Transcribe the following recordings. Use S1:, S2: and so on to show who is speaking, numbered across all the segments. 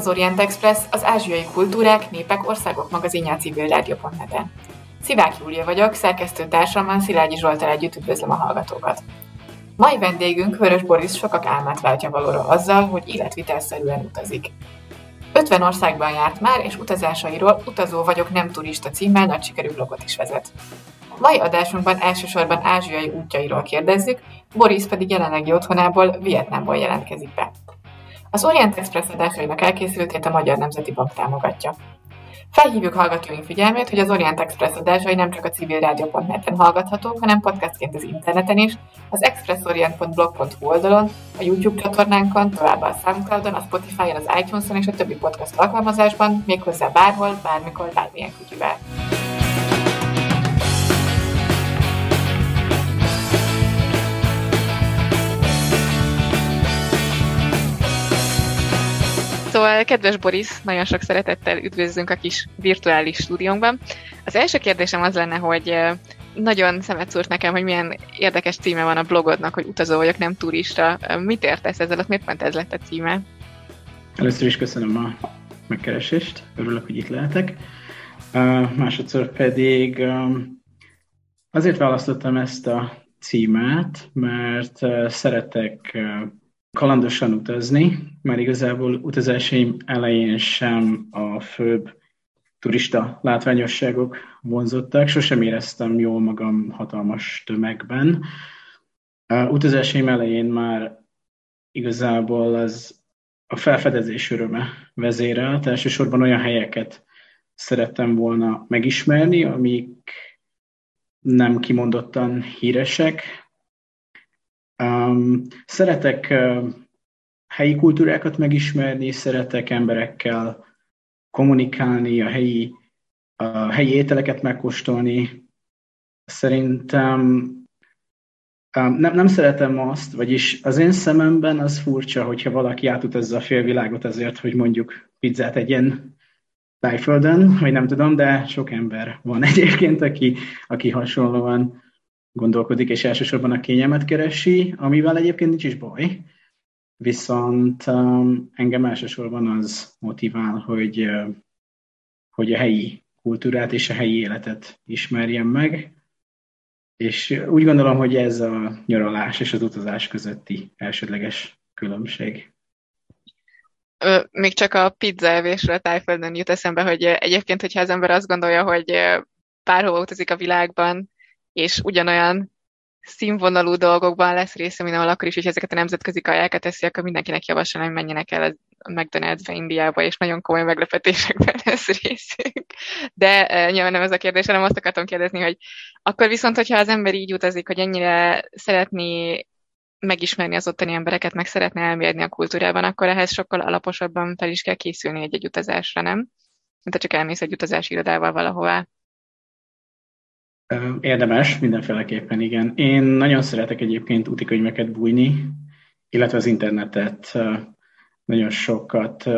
S1: az Orient Express, az ázsiai kultúrák, népek, országok magazinja a civil rádió.net-en. Szivák Júlia vagyok, szerkesztő társammal Szilágyi Zsoltal együtt üdvözlöm a hallgatókat. Mai vendégünk Vörös Boris sokak álmát váltja valóra azzal, hogy életvitelszerűen utazik. 50 országban járt már, és utazásairól Utazó vagyok nem turista címmel nagy sikerű blogot is vezet. Mai adásunkban elsősorban ázsiai útjairól kérdezzük, Boris pedig jelenlegi otthonából, Vietnámból jelentkezik be. Az Orient Express adásainak elkészültét a Magyar Nemzeti Bank támogatja. Felhívjuk hallgatóink figyelmét, hogy az Orient Express adásai nem csak a civilrádió.net-en hallgathatók, hanem podcastként az interneten is, az expressorient.blog.hu oldalon, a YouTube csatornánkon, továbbá a Soundcloudon, a Spotify-on, az iTunes-on és a többi podcast alkalmazásban, méghozzá bárhol, bármikor, bármilyen kütyüvel. Szóval, kedves Boris, nagyon sok szeretettel üdvözlünk a kis virtuális stúdiónkban. Az első kérdésem az lenne, hogy nagyon szemet szúrt nekem, hogy milyen érdekes címe van a blogodnak, hogy utazó vagyok, nem turista. Mit értesz ezzel, miért pont ez lett a címe?
S2: Először is köszönöm a megkeresést, örülök, hogy itt lehetek. Uh, másodszor pedig um, azért választottam ezt a címet, mert uh, szeretek uh, kalandosan utazni, mert igazából utazásaim elején sem a főbb turista látványosságok vonzottak, sosem éreztem jól magam hatalmas tömegben. Utazásaim elején már igazából az a felfedezés öröme vezérelt, elsősorban olyan helyeket szerettem volna megismerni, amik nem kimondottan híresek, Um, szeretek uh, helyi kultúrákat megismerni, szeretek emberekkel kommunikálni, a helyi, a helyi ételeket megkóstolni. Szerintem um, nem, nem szeretem azt, vagyis az én szememben az furcsa, hogyha valaki átutazza a félvilágot azért, hogy mondjuk pizzát egyen tájföldön, vagy nem tudom, de sok ember van egyébként, aki, aki hasonlóan gondolkodik, és elsősorban a kényelmet keresi, amivel egyébként nincs is baj. Viszont um, engem elsősorban az motivál, hogy, hogy a helyi kultúrát és a helyi életet ismerjem meg, és úgy gondolom, hogy ez a nyaralás és az utazás közötti elsődleges különbség.
S1: Még csak a pizza evésről tájföldön jut eszembe, hogy egyébként, hogyha az ember azt gondolja, hogy bárhova utazik a világban, és ugyanolyan színvonalú dolgokban lesz része mindenhol akkor is, hogy ezeket a nemzetközi kajákat teszi, akkor mindenkinek javaslom, hogy menjenek el a McDonald's-be Indiába, és nagyon komoly meglepetésekben lesz részünk. De e, nyilván nem ez a kérdés, hanem azt akartam kérdezni, hogy akkor viszont, hogyha az ember így utazik, hogy ennyire szeretné megismerni az ottani embereket, meg szeretne elmérni a kultúrában, akkor ehhez sokkal alaposabban fel is kell készülni egy-egy utazásra, nem? Mint ha csak elmész egy utazási irodával valahová.
S2: Érdemes, mindenféleképpen igen. Én nagyon szeretek egyébként útikönyveket bújni, illetve az internetet nagyon sokat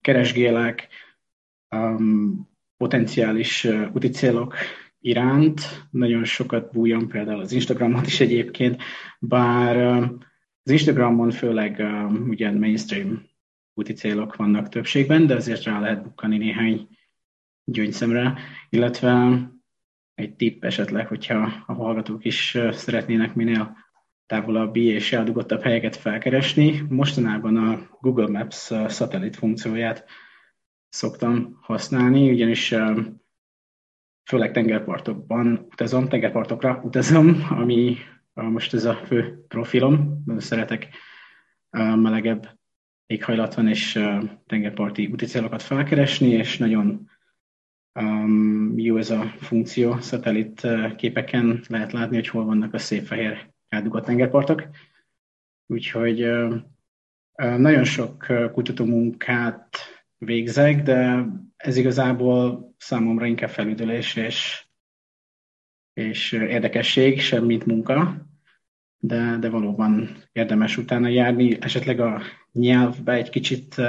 S2: keresgélek potenciális úti célok iránt. Nagyon sokat bújom például az Instagramon is egyébként, bár az Instagramon főleg ugyan mainstream úti célok vannak többségben, de azért rá lehet bukkani néhány gyöngyszemre, illetve egy tipp esetleg, hogyha a hallgatók is szeretnének minél távolabbi és eldugottabb helyeket felkeresni. Mostanában a Google Maps szatellit funkcióját szoktam használni, ugyanis főleg tengerpartokban utazom, tengerpartokra utazom, ami most ez a fő profilom. Szeretek melegebb éghajlat van, és tengerparti úti felkeresni, és nagyon um, jó ez a funkció, szatellit uh, képeken lehet látni, hogy hol vannak a szép fehér eldugott tengerpartok. Úgyhogy uh, uh, nagyon sok kutatómunkát végzek, de ez igazából számomra inkább felüdülés és, és érdekesség, sem mint munka, de, de valóban érdemes utána járni, esetleg a nyelvbe egy kicsit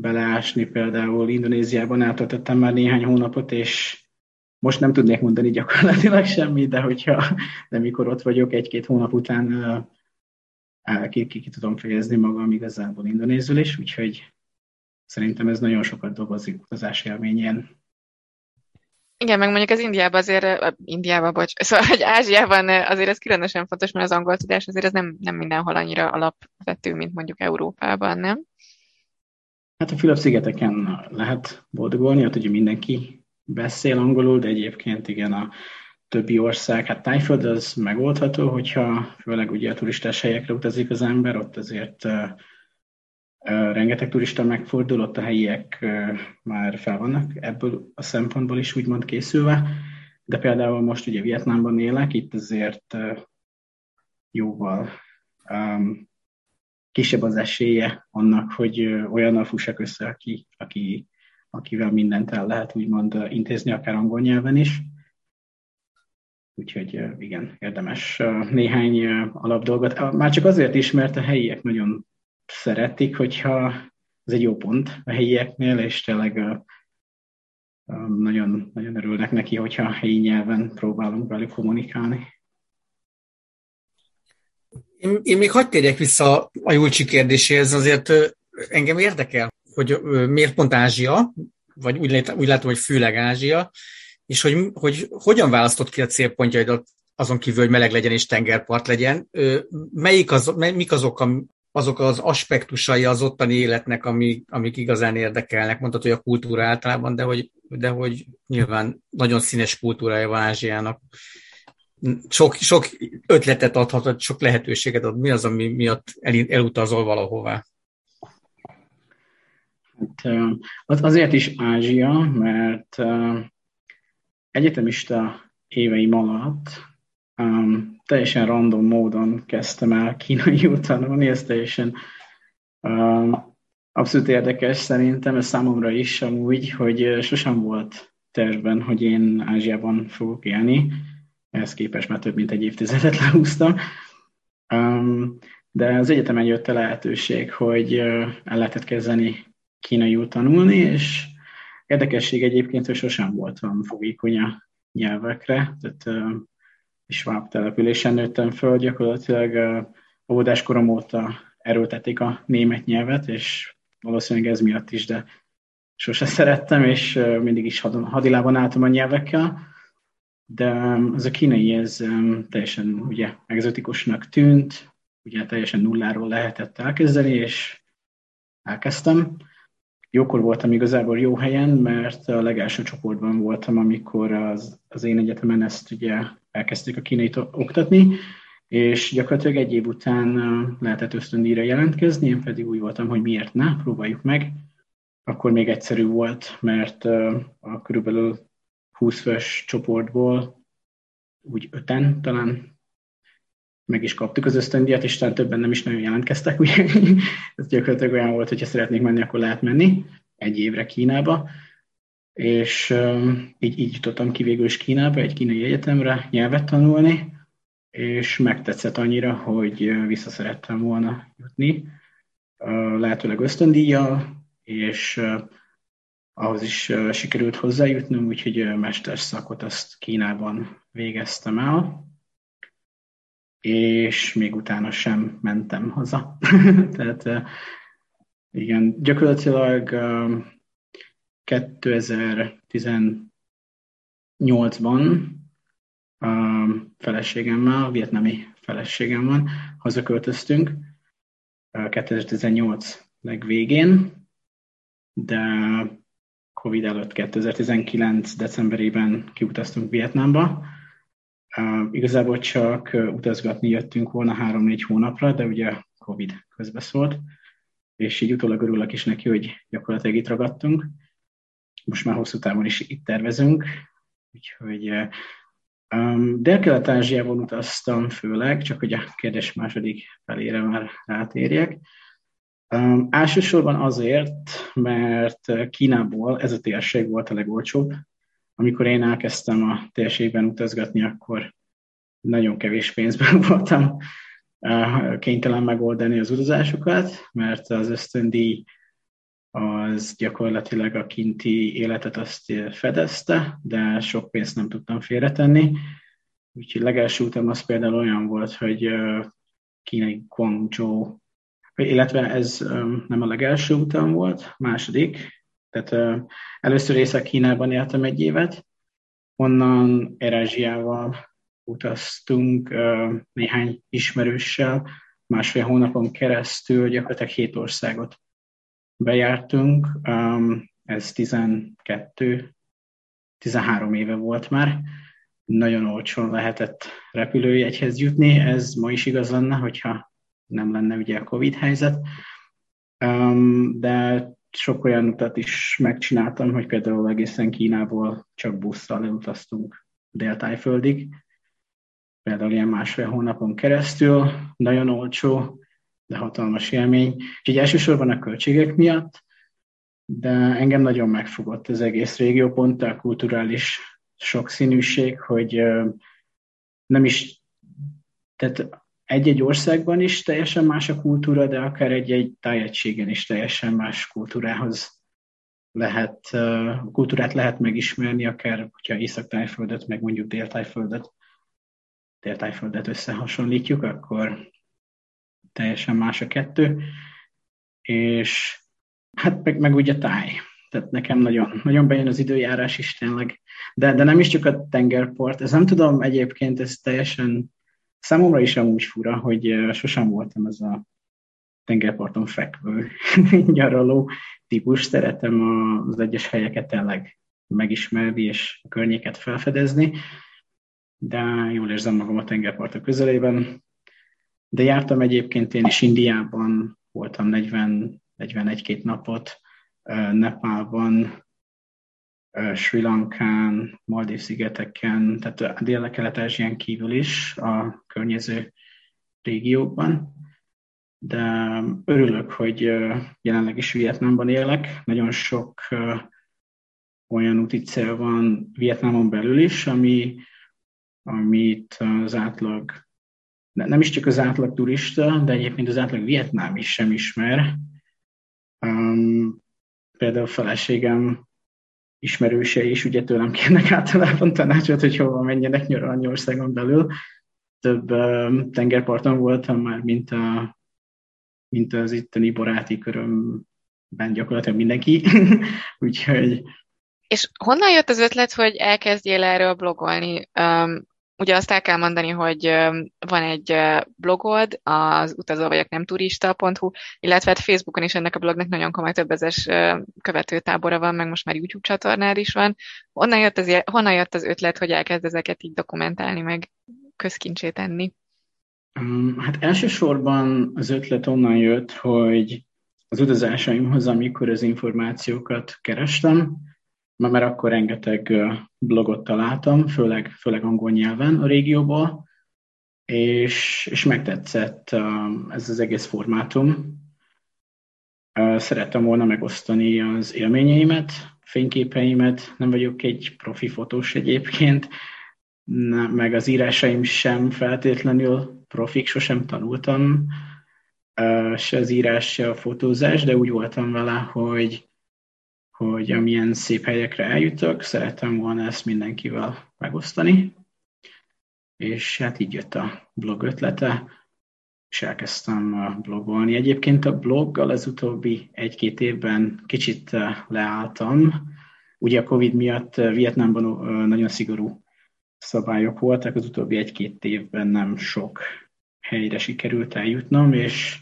S2: beleásni. Például Indonéziában eltöltöttem már néhány hónapot, és most nem tudnék mondani gyakorlatilag semmit, de hogyha de mikor ott vagyok egy-két hónap után ki, ki, ki tudom fejezni magam igazából indonézül is, úgyhogy szerintem ez nagyon sokat dolgozik utazás élményén.
S1: Igen, meg mondjuk az Indiában azért, Indiában, bocs, szóval, hogy Ázsiában azért ez különösen fontos, mert az angol tudás azért ez nem, nem mindenhol annyira alapvető, mint mondjuk Európában, nem?
S2: Hát a Fülöp-szigeteken lehet boldogulni, ott ugye mindenki beszél angolul, de egyébként igen, a többi ország, hát Tájföld az megoldható, hogyha főleg ugye a turistás helyekre utazik az ember, ott azért rengeteg turista megfordul, ott a helyiek már fel vannak ebből a szempontból is úgymond készülve, de például most ugye Vietnámban élek, itt azért jóval kisebb az esélye annak, hogy olyannal fussak össze, aki, aki, akivel mindent el lehet úgymond intézni, akár angol nyelven is. Úgyhogy igen, érdemes néhány alapdolgot. Már csak azért is, mert a helyiek nagyon szeretik, hogyha ez egy jó pont a helyieknél, és tényleg nagyon, nagyon örülnek neki, hogyha helyi nyelven próbálunk velük kommunikálni.
S3: Én, én még hagyd térjek vissza a Julcsi kérdéséhez, azért engem érdekel, hogy miért pont Ázsia, vagy úgy, lát, úgy látom, hogy főleg Ázsia, és hogy, hogy hogyan választott ki a célpontjaidat azon kívül, hogy meleg legyen és tengerpart legyen. Melyik az, mik azok, azok az aspektusai az ottani életnek, amik, amik igazán érdekelnek? Mondtad, hogy a kultúra általában, de hogy, de hogy nyilván nagyon színes kultúrája van Ázsiának sok, sok ötletet adhat, sok lehetőséget ad. Mi az, ami miatt el, elutazol valahová?
S2: Hát, azért is Ázsia, mert egyetemista éveim alatt um, teljesen random módon kezdtem el kínai tanulni, ez teljesen um, abszolút érdekes szerintem, ez számomra is amúgy, hogy sosem volt tervben, hogy én Ázsiában fogok élni ehhez képest már több mint egy évtizedet lehúztam. Um, de az egyetemen jött a lehetőség, hogy el lehetett kezdeni kínaiul tanulni, és érdekesség egyébként, hogy sosem voltam fogékony a nyelvekre, tehát uh, Schwab településen nőttem föl, gyakorlatilag uh, óvodáskorom óta erőltették a német nyelvet, és valószínűleg ez miatt is, de sose szerettem, és uh, mindig is hadilában álltam a nyelvekkel de az a kínai, ez teljesen ugye egzotikusnak tűnt, ugye teljesen nulláról lehetett elkezdeni, és elkezdtem. Jókor voltam igazából jó helyen, mert a legelső csoportban voltam, amikor az, az én egyetemen ezt ugye elkezdték a kínait oktatni, és gyakorlatilag egy év után lehetett ösztöndíjra jelentkezni, én pedig úgy voltam, hogy miért ne, próbáljuk meg. Akkor még egyszerű volt, mert a körülbelül 20 fős csoportból úgy öten talán meg is kaptuk az ösztöndíjat, és talán többen nem is nagyon jelentkeztek, ugye? Ez gyakorlatilag olyan volt, hogyha szeretnék menni, akkor lehet menni egy évre Kínába, és um, így, így jutottam ki végül is Kínába, egy kínai egyetemre nyelvet tanulni, és megtetszett annyira, hogy vissza szerettem volna jutni, uh, lehetőleg ösztöndíjjal, és uh, ahhoz is sikerült hozzájutnom, úgyhogy mesterszakot azt Kínában végeztem el, és még utána sem mentem haza. Tehát igen, gyakorlatilag 2018-ban a feleségemmel, vietnami feleségemmel hazaköltöztünk 2018 legvégén, de Covid előtt 2019. decemberében kiutaztunk Vietnámba. Igazából csak utazgatni jöttünk volna három-négy hónapra, de ugye Covid közbeszólt, és így utólag örülök is neki, hogy gyakorlatilag itt ragadtunk. Most már hosszú távon is itt tervezünk, úgyhogy um, Dél-Kelet-Ázsiában utaztam főleg, csak hogy a kérdés második felére már rátérjek. Um, elsősorban azért, mert Kínából ez a térség volt a legolcsóbb. Amikor én elkezdtem a térségben utazgatni, akkor nagyon kevés pénzben voltam uh, kénytelen megoldani az utazásokat, mert az ösztöndíj az gyakorlatilag a kinti életet azt fedezte, de sok pénzt nem tudtam félretenni. Úgyhogy legelső utam az például olyan volt, hogy kínai Guangzhou illetve ez nem a legelső utam volt, második. Tehát először Észak-Kínában éltem egy évet, onnan Erázsiával utaztunk néhány ismerőssel, másfél hónapon keresztül gyakorlatilag hét országot bejártunk. Ez 12, 13 éve volt már. Nagyon olcsón lehetett repülőjegyhez jutni. Ez ma is igaz lenne, hogyha nem lenne ugye a Covid helyzet. De sok olyan utat is megcsináltam, hogy például egészen Kínából csak busszal utaztunk Dél-Tájföldig például ilyen másfél hónapon keresztül, nagyon olcsó, de hatalmas élmény. Úgyhogy elsősorban a költségek miatt, de engem nagyon megfogott az egész régió, pont a kulturális sokszínűség, hogy nem is, tehát egy-egy országban is teljesen más a kultúra, de akár egy-egy tájegységen is teljesen más kultúrához lehet, kultúrát lehet megismerni, akár hogyha Észak-Tájföldet, meg mondjuk Dél-Tájföldet déltájföldet összehasonlítjuk, akkor teljesen más a kettő, és hát meg, meg ugye táj. Tehát nekem nagyon, nagyon bejön az időjárás is tényleg, de, de nem is csak a tengerport, ez nem tudom egyébként, ez teljesen számomra is amúgy fura, hogy sosem voltam ez a tengerparton fekvő nyaraló típus. Szeretem az egyes helyeket tényleg megismerni és a környéket felfedezni, de jól érzem magam a tengerpartok közelében. De jártam egyébként én is Indiában, voltam 40, 41-2 napot, Nepálban, Sri Lankán, Maldív szigeteken, tehát dél-kelet-ázsián kívül is a környező régiókban. De örülök, hogy jelenleg is Vietnámban élek. Nagyon sok olyan úticél van Vietnámon belül is, ami amit az átlag, nem is csak az átlag turista, de egyébként az átlag is sem ismer. Um, például a feleségem ismerősei is ugye tőlem kérnek általában tanácsot, hogy hova menjenek nyaralni országon belül. Több tengerparton voltam már, mint, a, mint az itteni baráti körömben gyakorlatilag mindenki. Úgyhogy
S1: és honnan jött az ötlet, hogy elkezdjél erről blogolni? Ugye azt el kell mondani, hogy van egy blogod, az utazó vagyok nem turista.hu, illetve hát Facebookon is ennek a blognak nagyon komoly többezes követőtábora van, meg most már YouTube csatornád is van. Honnan jött az, honnan jött az ötlet, hogy elkezd ezeket így dokumentálni, meg közkincsét tenni?
S2: Hát elsősorban az ötlet onnan jött, hogy az utazásaimhoz, amikor az információkat kerestem, Ma mert akkor rengeteg blogot találtam, főleg, főleg angol nyelven a régióból, és, és megtetszett ez az egész formátum. Szerettem volna megosztani az élményeimet, fényképeimet, nem vagyok egy profi fotós egyébként, meg az írásaim sem feltétlenül profik, sosem tanultam se az írás, se a fotózás, de úgy voltam vele, hogy hogy amilyen szép helyekre eljutok, szerettem volna ezt mindenkivel megosztani. És hát így jött a blog ötlete, és elkezdtem blogolni. Egyébként a bloggal az utóbbi egy-két évben kicsit leálltam. Ugye a Covid miatt Vietnámban nagyon szigorú szabályok voltak, az utóbbi egy-két évben nem sok helyre sikerült eljutnom, és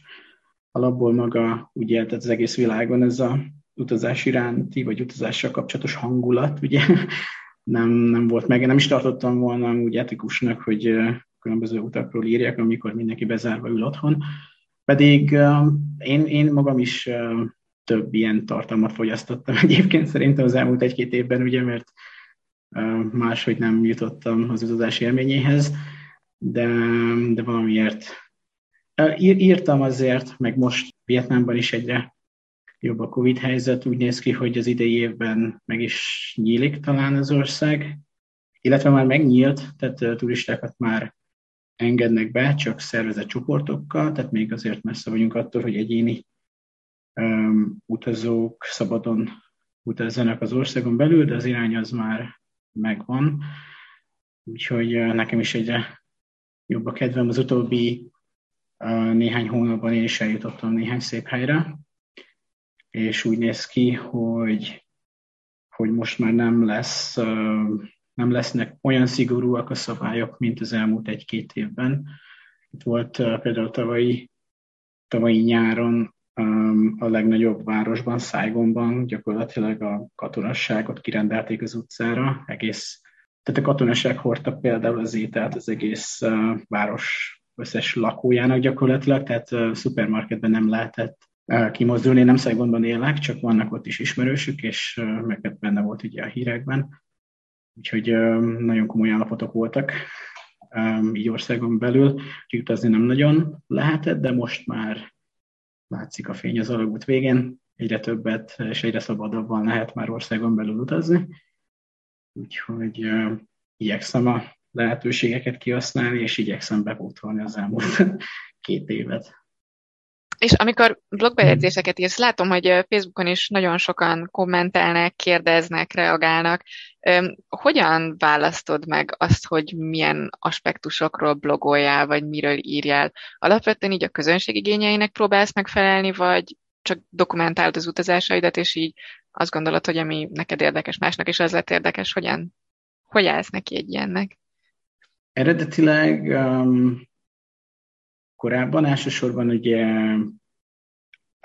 S2: alapból maga, ugye, tehát az egész világon ez a utazás iránti, vagy utazással kapcsolatos hangulat, ugye nem, nem volt meg. Nem is tartottam volna úgy etikusnak, hogy különböző utakról írják, amikor mindenki bezárva ül otthon. Pedig én, én magam is több ilyen tartalmat fogyasztottam egyébként szerintem az elmúlt egy-két évben, ugye, mert máshogy nem jutottam az utazás élményéhez, de, de valamiért írtam azért, meg most Vietnámban is egyre jobb a Covid helyzet. Úgy néz ki, hogy az idei évben meg is nyílik talán az ország, illetve már megnyílt, tehát turistákat már engednek be, csak szervezett csoportokkal, tehát még azért messze vagyunk attól, hogy egyéni um, utazók szabadon utazzanak az országon belül, de az irány az már megvan. Úgyhogy uh, nekem is egyre jobb a kedvem az utóbbi néhány hónapban én is eljutottam néhány szép helyre, és úgy néz ki, hogy, hogy most már nem lesz, nem lesznek olyan szigorúak a szabályok, mint az elmúlt egy-két évben. Itt volt például tavalyi, tavalyi nyáron a legnagyobb városban, Saigonban gyakorlatilag a katonasságot kirendelték az utcára, egész, tehát a katonaság hordta például az ételt az egész város összes lakójának gyakorlatilag, tehát uh, szupermarketben nem lehetett uh, kimozdulni. Nem Saigonban élek, csak vannak ott is ismerősük, és uh, meg benne volt ugye a hírekben. Úgyhogy uh, nagyon komoly állapotok voltak így országon belül, úgyhogy utazni nem nagyon lehetett, de most már látszik a fény az alagút végén, egyre többet és egyre szabadabban lehet már országon belül utazni. Úgyhogy igyekszem a lehetőségeket kihasználni, és igyekszem bepótolni az elmúlt két évet.
S1: És amikor blogbejegyzéseket írsz, látom, hogy Facebookon is nagyon sokan kommentelnek, kérdeznek, reagálnak. Hogyan választod meg azt, hogy milyen aspektusokról blogoljál, vagy miről írjál? Alapvetően így a közönség igényeinek próbálsz megfelelni, vagy csak dokumentálod az utazásaidat, és így azt gondolod, hogy ami neked érdekes, másnak is az lett érdekes, hogyan, hogy állsz neki egy ilyennek?
S2: Eredetileg um, korábban elsősorban ugye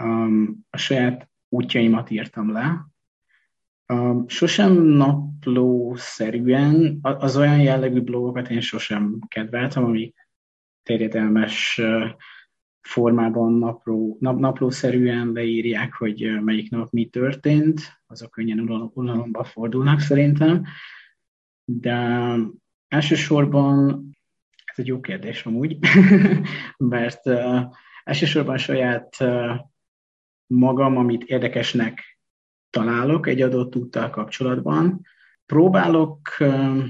S2: um, a saját útjaimat írtam le. Um, sosem naplószerűen, az olyan jellegű blogokat én sosem kedveltem, amik terjedelmes formában napló, nap, naplószerűen leírják, hogy melyik nap mi történt, azok könnyen unalomba fordulnak szerintem. De Elsősorban, ez egy jó kérdés amúgy, mert uh, elsősorban saját uh, magam, amit érdekesnek találok egy adott úttal kapcsolatban. Próbálok, uh,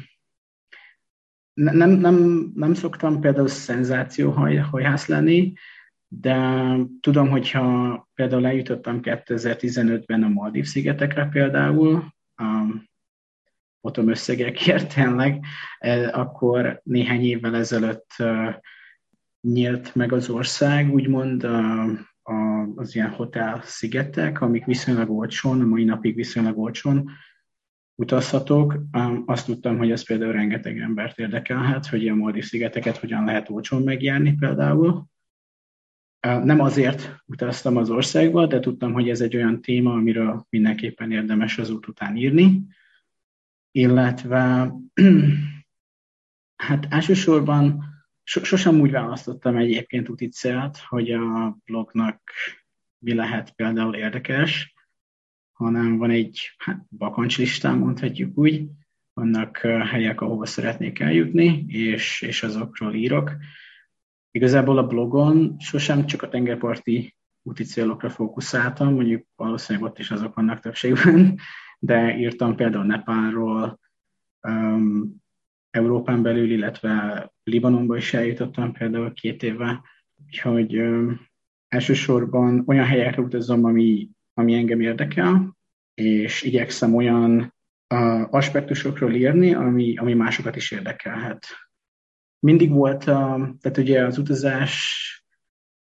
S2: nem, nem, nem szoktam például szenzációhajhász lenni, de tudom, hogyha például eljutottam 2015-ben a Maldív szigetekre például, um, potom összegekért tényleg, e, akkor néhány évvel ezelőtt e, nyílt meg az ország, úgymond a, a, az ilyen hotel szigetek, amik viszonylag olcsón, a mai napig viszonylag olcsón utazhatók. Azt tudtam, hogy ez például rengeteg embert érdekelhet, hogy a Maldiv szigeteket hogyan lehet olcsón megjárni például. Nem azért utaztam az országba, de tudtam, hogy ez egy olyan téma, amiről mindenképpen érdemes az út után írni illetve hát elsősorban sosem úgy választottam egyébként úti célt, hogy a blognak mi lehet például érdekes, hanem van egy hát, bakancslistám, mondhatjuk úgy, vannak helyek, ahova szeretnék eljutni, és, és azokról írok. Igazából a blogon sosem csak a tengerparti úti célokra fókuszáltam, mondjuk valószínűleg ott is azok vannak többségben, de írtam például Nepálról, um, Európán belül, illetve Libanonba is eljutottam például két éve, úgyhogy um, elsősorban olyan helyekre utazom, ami, ami engem érdekel, és igyekszem olyan uh, aspektusokról írni, ami, ami másokat is érdekelhet. Mindig volt, uh, tehát ugye az utazás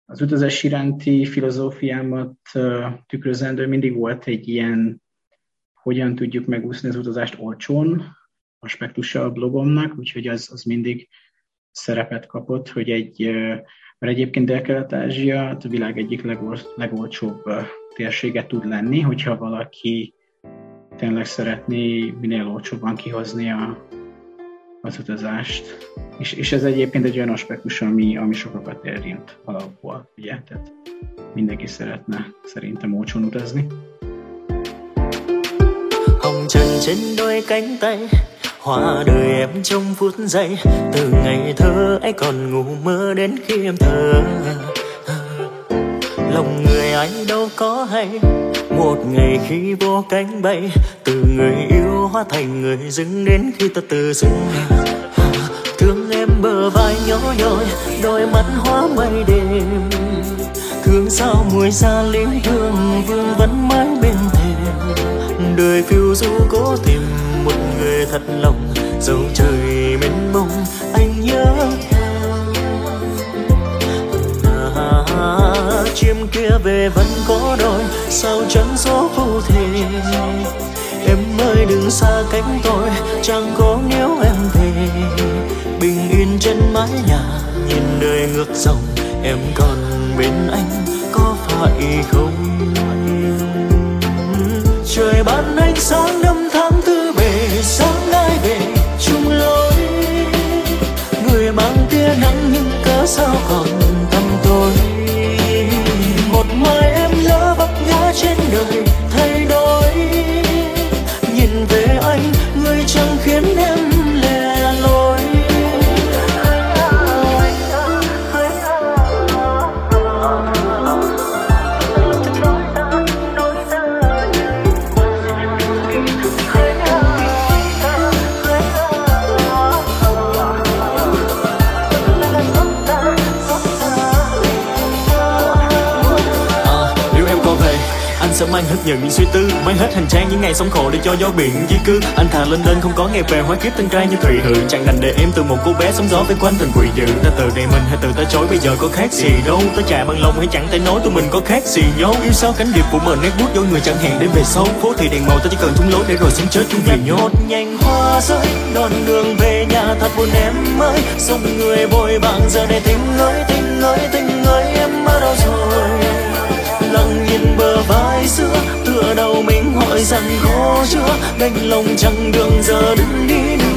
S2: az utazás iránti filozófiámat uh, tükrözendő mindig volt egy ilyen hogyan tudjuk megúszni az utazást olcsón aspektusa a blogomnak, úgyhogy az, az mindig szerepet kapott, hogy egy, mert egyébként Dél-Kelet-Ázsia a világ egyik legol, legolcsóbb térsége tud lenni, hogyha valaki tényleg szeretné minél olcsóbban kihozni a, az utazást. És, és ez egyébként egy olyan aspektus, ami, ami sokakat érint alapból, ugye? Tehát mindenki szeretne szerintem olcsón utazni. Trên đôi cánh tay Hoa đời em trong phút giây. Từ ngày thơ anh còn ngủ mơ đến khi em thở. Lòng người anh đâu có hay, Một ngày khi vô cánh bay, Từ người yêu hóa thành người dưng Đến khi ta từ dưng. Thương em bờ vai nhỏ nhoi, Đôi mắt hóa mây đêm. Thương sao mùi xa lính thương Vương vẫn mãi đời phiêu du cố tìm một người thật lòng dẫu trời mênh mông, anh nhớ
S4: chim kia về vẫn có đôi, sao chẳng gió phù thể em ơi, đừng xa cánh tôi, chẳng có nếu em về. Bình yên trên mái nhà, nhìn đời ngược dòng, em còn bên anh có phải không? Trời ban ánh sáng năm tháng tư bề, sáng ai về chung lối. Người mang tia nắng nhưng cớ sao còn nhờ những suy tư mới hết hành trang những ngày sống khổ để cho gió biển di cư. Anh thà lên đơn không có ngày về, hóa kiếp tân trai như thủy hự chẳng đành để em từ một cô bé sóng gió với quanh tình quỷ dữ. Ta từ đây mình hay từ ta chối, bây giờ có khác gì đâu. Ta chạy bằng lòng hay chẳng thể nói tụi mình có khác gì nhau. Yêu sao cánh điệp của mình nét bút đôi người chẳng hẹn đến về sau. Phố thì đèn màu ta chỉ cần thung lối để rồi sống chết chung vì nhốt nhành hoa rơi đòn đường về nhà thật buồn em ơi. Sống người vội vàng giờ này tình ơi tình ơi tình ơi em ở đâu rồi lặng nhìn bờ vai xưa, tựa đầu mình hỏi rằng khó chưa đành lòng chẳng đường giờ đừng đi nữa.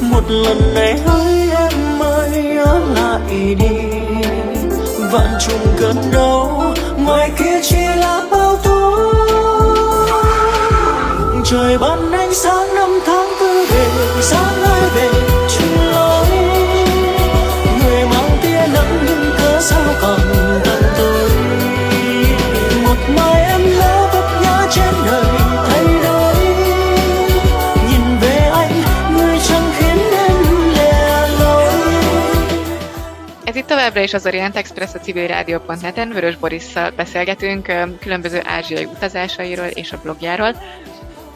S4: Một lần này hỡi em ơi ở lại đi. Vạn trùng cơn đau, ngoài kia chỉ là bao tố trời ban ánh sáng năm tháng tư về, sáng ai về chung lối. Người mang tia nắng nhưng cớ sao còn
S1: továbbra is az Orient Express a civilrádió.net-en. Vörös Borisszal beszélgetünk különböző ázsiai utazásairól és a blogjáról.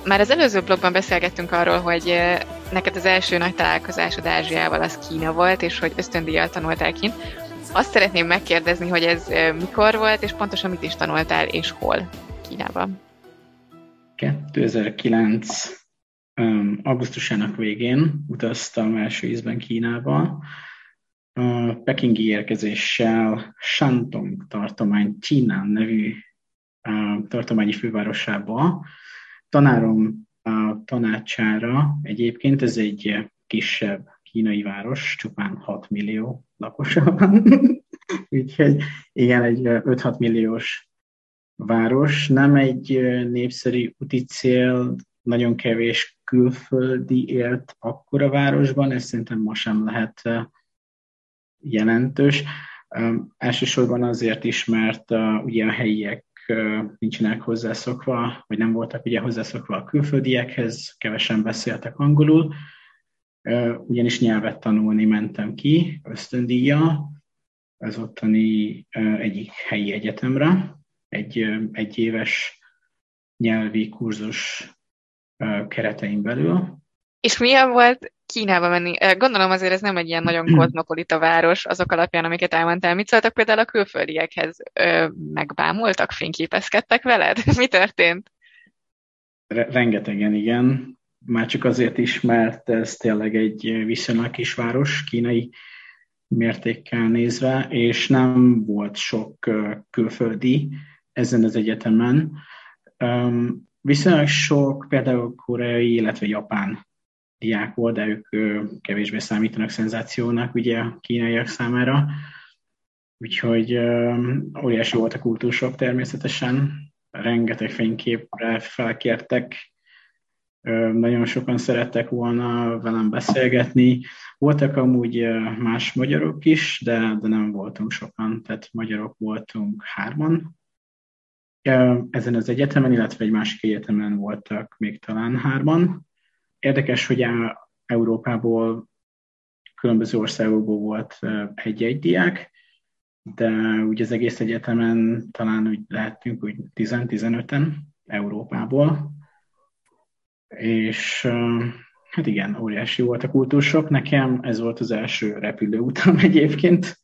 S1: Már az előző blogban beszélgettünk arról, hogy neked az első nagy találkozásod Ázsiával az Kína volt, és hogy ösztöndíjjal tanultál kint. Azt szeretném megkérdezni, hogy ez mikor volt, és pontosan mit is tanultál, és hol Kínában?
S2: 2009 um, augusztusának végén utaztam első ízben Kínába. A pekingi érkezéssel Shantung tartomány Csinán nevű tartományi fővárosába, tanárom a tanácsára egyébként ez egy kisebb kínai város, csupán 6 millió lakosa van. Úgyhogy igen, egy 5-6 milliós város, nem egy népszerű úti cél, nagyon kevés külföldi élt akkor a városban, ez szerintem ma sem lehet jelentős. Elsősorban azért is, mert ugye a helyiek nincsenek hozzászokva, vagy nem voltak ugye hozzászokva a külföldiekhez, kevesen beszéltek angolul, ugyanis nyelvet tanulni mentem ki ösztöndíja az ottani egyik helyi egyetemre, egy, egy éves nyelvi kurzus keretein belül.
S1: És milyen volt Kínába menni. Gondolom azért ez nem egy ilyen nagyon kozmopolita város azok alapján, amiket elmondtál. Mit szóltak például a külföldiekhez? Megbámultak, fényképezkedtek veled? Mi történt?
S2: Rengetegen, igen. Már csak azért is, mert ez tényleg egy viszonylag kisváros, kínai mértékkel nézve, és nem volt sok külföldi ezen az egyetemen. Viszonylag sok például koreai, illetve japán diák volt, de ők kevésbé számítanak szenzációnak ugye a kínaiak számára. Úgyhogy óriási volt a kultúrsok természetesen, rengeteg fényképre felkértek, nagyon sokan szerettek volna velem beszélgetni. Voltak amúgy más magyarok is, de, de nem voltunk sokan, tehát magyarok voltunk hárman. Ezen az egyetemen, illetve egy másik egyetemen voltak még talán hárman. Érdekes, hogy Európából, különböző országokból volt egy-egy diák, de úgy az egész egyetemen talán úgy lehetünk úgy 10-15-en Európából, és hát igen, óriási volt a kultúrsok. Nekem ez volt az első repülőutam egyébként,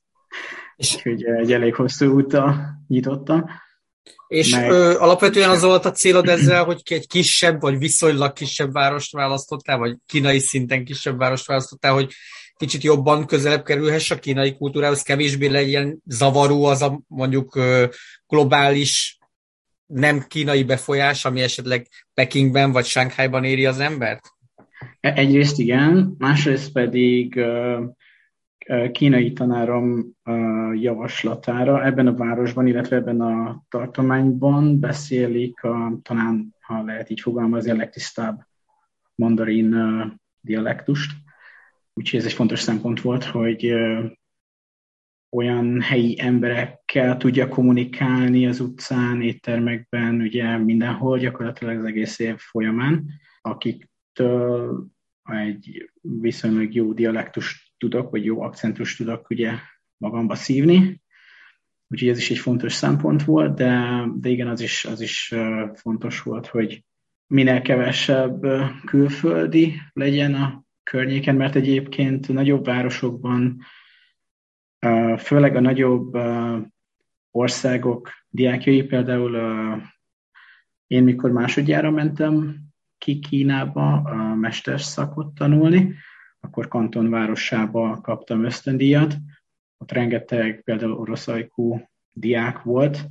S2: és hogy egy elég hosszú úta nyitottam.
S3: És meg... ö, alapvetően az volt a célod ezzel, hogy egy kisebb, vagy viszonylag kisebb várost választottál, vagy kínai szinten kisebb várost választottál, hogy kicsit jobban közelebb kerülhess a kínai kultúrához, kevésbé legyen zavaró az a mondjuk globális nem kínai befolyás, ami esetleg Pekingben vagy Sánkhájban éri az embert?
S2: E, egyrészt igen, másrészt pedig kínai tanárom javaslatára ebben a városban, illetve ebben a tartományban beszélik a, talán, ha lehet így fogalmazni, a legtisztább mandarin dialektust. Úgyhogy ez egy fontos szempont volt, hogy olyan helyi emberekkel tudja kommunikálni az utcán, éttermekben, ugye mindenhol, gyakorlatilag az egész év folyamán, akiktől egy viszonylag jó dialektus tudok, vagy jó akcentus tudok ugye magamba szívni. Úgyhogy ez is egy fontos szempont volt, de, de igen, az is, az is fontos volt, hogy minél kevesebb külföldi legyen a környéken, mert egyébként nagyobb városokban főleg a nagyobb országok diákjai, például én mikor másodjára mentem ki Kínába a mesterszakot tanulni, akkor Kanton városába kaptam ösztöndíjat, ott rengeteg például oroszajkú diák volt,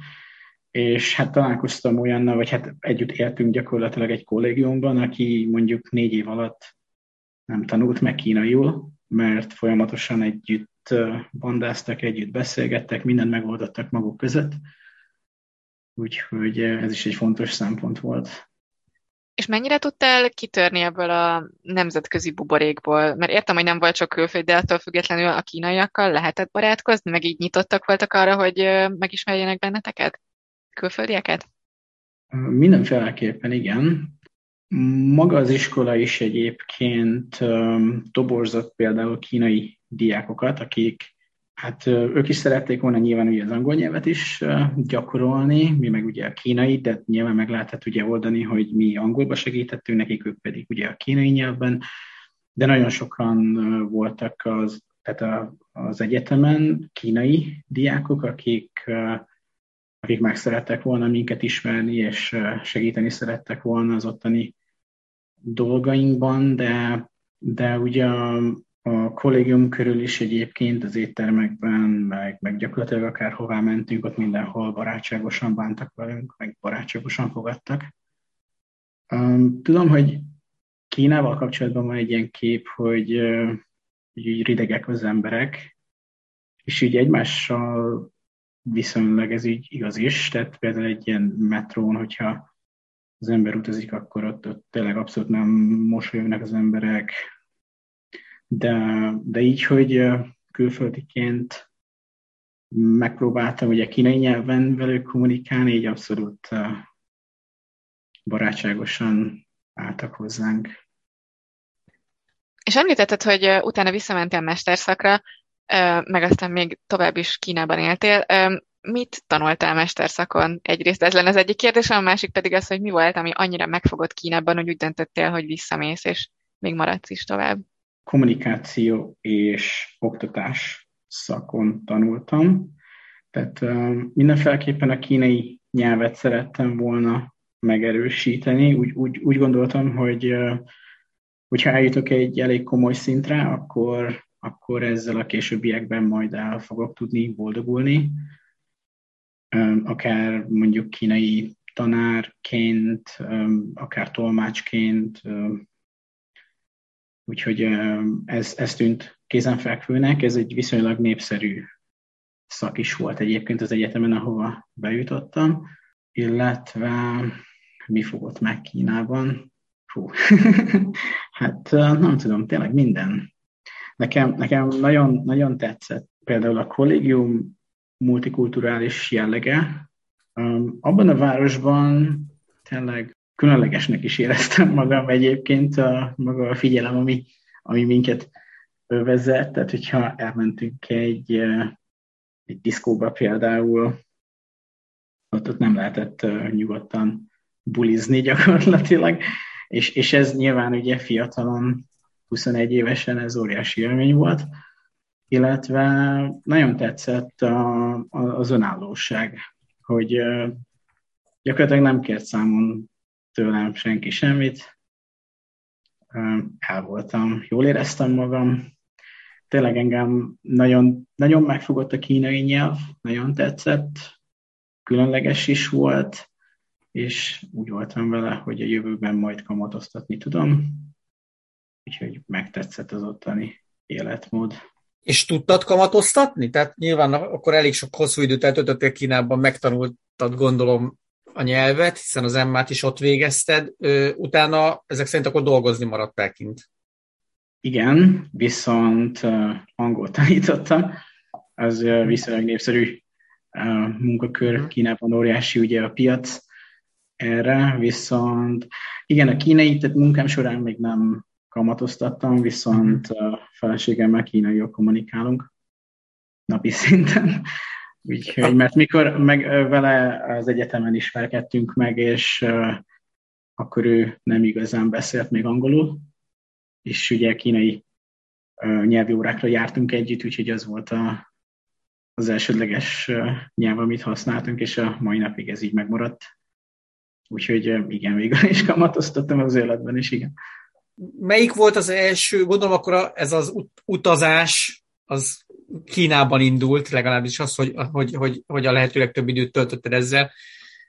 S2: és hát találkoztam olyannal, vagy hát együtt éltünk gyakorlatilag egy kollégiumban, aki mondjuk négy év alatt nem tanult meg kínaiul, mert folyamatosan együtt bandáztak, együtt beszélgettek, mindent megoldottak maguk között. Úgyhogy ez is egy fontos szempont volt.
S1: És mennyire tudtál kitörni ebből a nemzetközi buborékból? Mert értem, hogy nem volt csak külföld, de attól függetlenül a kínaiakkal lehetett barátkozni, meg így nyitottak voltak arra, hogy megismerjenek benneteket? Külföldieket?
S2: Mindenféleképpen igen. Maga az iskola is egyébként toborzott például kínai diákokat, akik hát ők is szerették volna nyilván ugye az angol nyelvet is gyakorolni, mi meg ugye a kínai, de nyilván meg lehetett ugye oldani, hogy mi angolba segítettünk nekik, ők pedig ugye a kínai nyelvben, de nagyon sokan voltak az, tehát az egyetemen kínai diákok, akik, akik meg szerettek volna minket ismerni, és segíteni szerettek volna az ottani dolgainkban, de, de ugye a, kollégium körül is egyébként az éttermekben, meg, meg gyakorlatilag akárhová mentünk, ott mindenhol barátságosan bántak velünk, meg barátságosan fogadtak. Tudom, hogy Kínával kapcsolatban van egy ilyen kép, hogy, hogy így ridegek az emberek, és így egymással viszonylag ez így igaz is, tehát például egy ilyen metrón, hogyha az ember utazik, akkor ott, ott tényleg abszolút nem mosolyognak az emberek, de, de így, hogy külföldiként megpróbáltam ugye kínai nyelven velük kommunikálni, így abszolút barátságosan álltak hozzánk.
S1: És említetted, hogy utána visszamentél mesterszakra, meg aztán még tovább is Kínában éltél. Mit tanultál mesterszakon? Egyrészt ez lenne az egyik kérdés, a másik pedig az, hogy mi volt, ami annyira megfogott Kínában, hogy úgy döntöttél, hogy visszamész, és még maradsz is tovább.
S2: Kommunikáció és oktatás szakon tanultam. Tehát mindenféleképpen a kínai nyelvet szerettem volna megerősíteni. Úgy, úgy, úgy gondoltam, hogy hogyha eljutok egy elég komoly szintre, akkor, akkor ezzel a későbbiekben majd el fogok tudni boldogulni akár mondjuk kínai tanárként, akár tolmácsként, úgyhogy ez, ez tűnt kézenfekvőnek, ez egy viszonylag népszerű szak is volt egyébként az egyetemen, ahova bejutottam, illetve mi fogott meg Kínában? Fú. hát nem tudom, tényleg minden. Nekem, nekem nagyon, nagyon tetszett például a kollégium multikulturális jellege. Abban a városban tényleg különlegesnek is éreztem magam egyébként, a, maga a figyelem, ami, ami minket vezet. Tehát, hogyha elmentünk egy, egy diszkóba például, ott, ott nem lehetett nyugodtan bulizni gyakorlatilag, és, és ez nyilván ugye fiatalon, 21 évesen ez óriási élmény volt, illetve nagyon tetszett a, a, az önállóság, hogy gyakorlatilag nem kért számon tőlem senki semmit, el voltam, jól éreztem magam, tényleg engem nagyon, nagyon megfogott a kínai nyelv, nagyon tetszett, különleges is volt, és úgy voltam vele, hogy a jövőben majd kamatoztatni tudom, úgyhogy megtetszett az ottani életmód.
S3: És tudtad kamatoztatni? Tehát nyilván akkor elég sok hosszú időt eltöltöttél Kínában, megtanultad gondolom a nyelvet, hiszen az emmát is ott végezted, utána ezek szerint akkor dolgozni maradtál kint.
S2: Igen, viszont angol tanítottam, az uh, viszonylag népszerű munkakör mhm. Kínában óriási ugye a piac erre, viszont igen, a kínai, tehát munkám során még nem kamatoztattam, viszont uh, feleségemmel kínaiul kommunikálunk napi szinten. Úgyhogy, mert mikor meg vele az egyetemen ismerkedtünk meg, és uh, akkor ő nem igazán beszélt még angolul, és ugye kínai uh, nyelvi órákra jártunk együtt, úgyhogy az volt a, az elsődleges uh, nyelv, amit használtunk, és a mai napig ez így megmaradt. Úgyhogy igen, végül is kamatoztattam az életben is, igen.
S3: Melyik volt az első, gondolom akkor ez az ut- utazás, az Kínában indult, legalábbis az, hogy, hogy, hogy, hogy a lehető legtöbb időt töltötted ezzel.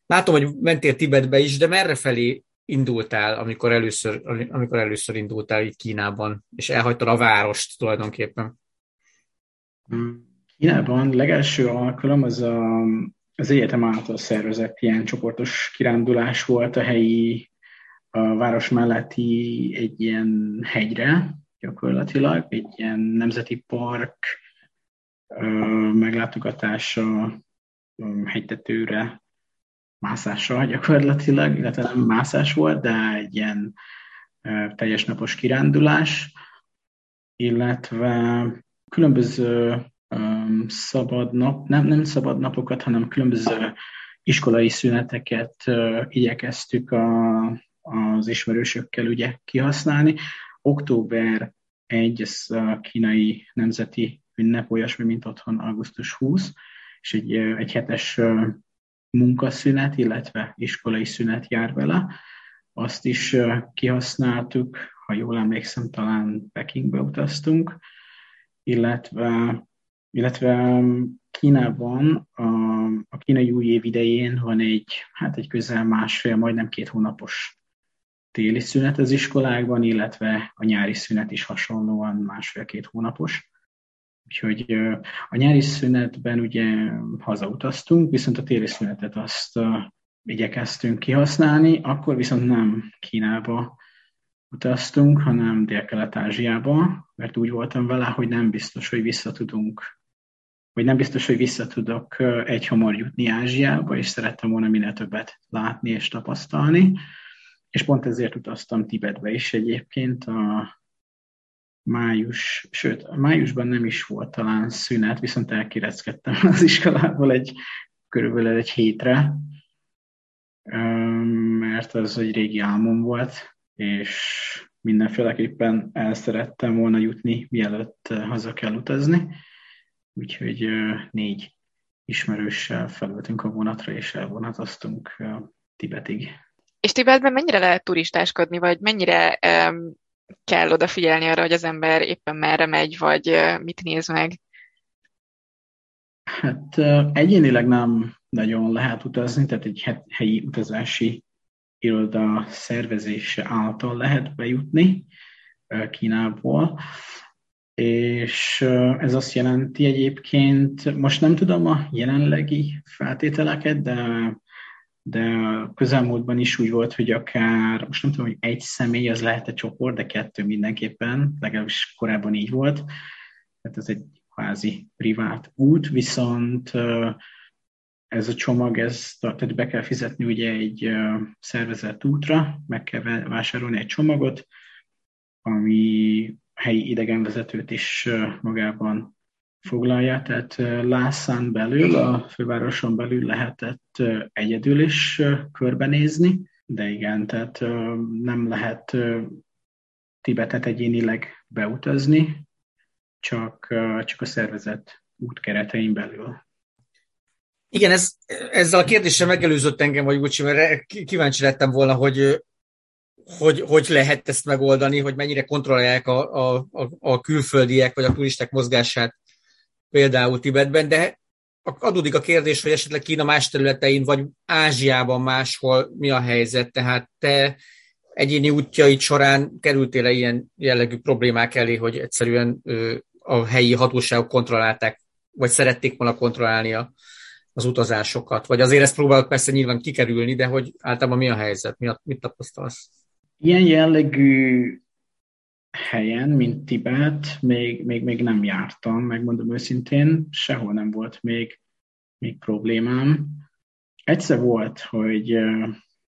S3: Látom, hogy mentél Tibetbe is, de merre felé indultál, amikor először, amikor először indultál itt Kínában, és elhagytad a várost tulajdonképpen?
S2: Kínában legelső alkalom az a, az egyetem által szervezett ilyen csoportos kirándulás volt a helyi a város melletti egy ilyen hegyre, gyakorlatilag, egy ilyen nemzeti park meglátogatása hegytetőre mászással gyakorlatilag, illetve nem mászás volt, de egy ilyen teljes napos kirándulás, illetve különböző szabad nap, nem, nem szabad napokat, hanem különböző iskolai szüneteket igyekeztük a, az ismerősökkel ugye kihasználni. Október 1, ez a kínai nemzeti ünnep, olyasmi, mint otthon augusztus 20, és egy, egy hetes munkaszünet, illetve iskolai szünet jár vele. Azt is kihasználtuk, ha jól emlékszem, talán Pekingbe utaztunk, illetve, illetve Kínában a, a kínai új év idején van egy, hát egy közel másfél, majdnem két hónapos téli szünet az iskolákban, illetve a nyári szünet is hasonlóan másfél-két hónapos. Úgyhogy a nyári szünetben ugye hazautaztunk, viszont a téli szünetet azt igyekeztünk kihasználni, akkor viszont nem Kínába utaztunk, hanem Dél-Kelet-Ázsiába, mert úgy voltam vele, hogy nem biztos, hogy vissza tudunk, vagy nem biztos, hogy vissza tudok egy hamar jutni Ázsiába, és szerettem volna minél többet látni és tapasztalni. És pont ezért utaztam Tibetbe is egyébként a május, sőt, májusban nem is volt talán szünet, viszont elkireckedtem az iskolából egy körülbelül egy hétre, mert az egy régi álmom volt, és mindenféleképpen el szerettem volna jutni, mielőtt haza kell utazni. Úgyhogy négy ismerőssel felültünk a vonatra, és elvonatoztunk Tibetig.
S1: És Tibetben mennyire lehet turistáskodni, vagy mennyire kell odafigyelni arra, hogy az ember éppen merre megy, vagy mit néz meg?
S2: Hát egyénileg nem nagyon lehet utazni, tehát egy helyi utazási iroda szervezése által lehet bejutni Kínából. És ez azt jelenti egyébként, most nem tudom a jelenlegi feltételeket, de de közelmúltban is úgy volt, hogy akár, most nem tudom, hogy egy személy az lehet a csoport, de kettő mindenképpen, legalábbis korábban így volt. Tehát ez egy kvázi privát út, viszont ez a csomag, ez, tehát be kell fizetni ugye egy szervezett útra, meg kell vásárolni egy csomagot, ami helyi idegenvezetőt is magában foglalja, tehát Lászán belül, a fővároson belül lehetett egyedül is körbenézni, de igen, tehát nem lehet Tibetet egyénileg beutazni, csak, csak a szervezet út keretein belül.
S3: Igen, ez, ezzel a kérdéssel megelőzött engem, vagy úgy, mert kíváncsi lettem volna, hogy hogy, hogy lehet ezt megoldani, hogy mennyire kontrollálják a, a, a külföldiek vagy a turisták mozgását például Tibetben, de adódik a kérdés, hogy esetleg Kína más területein, vagy Ázsiában máshol mi a helyzet, tehát te egyéni útjaid során kerültél-e ilyen jellegű problémák elé, hogy egyszerűen a helyi hatóságok kontrollálták, vagy szerették volna kontrollálni a, az utazásokat? Vagy azért ezt próbálok persze nyilván kikerülni, de hogy általában mi a helyzet? Mi a, mit tapasztalsz?
S2: Ilyen jellegű helyen, mint Tibet, még, még, még nem jártam, megmondom őszintén, sehol nem volt még, még problémám. Egyszer volt, hogy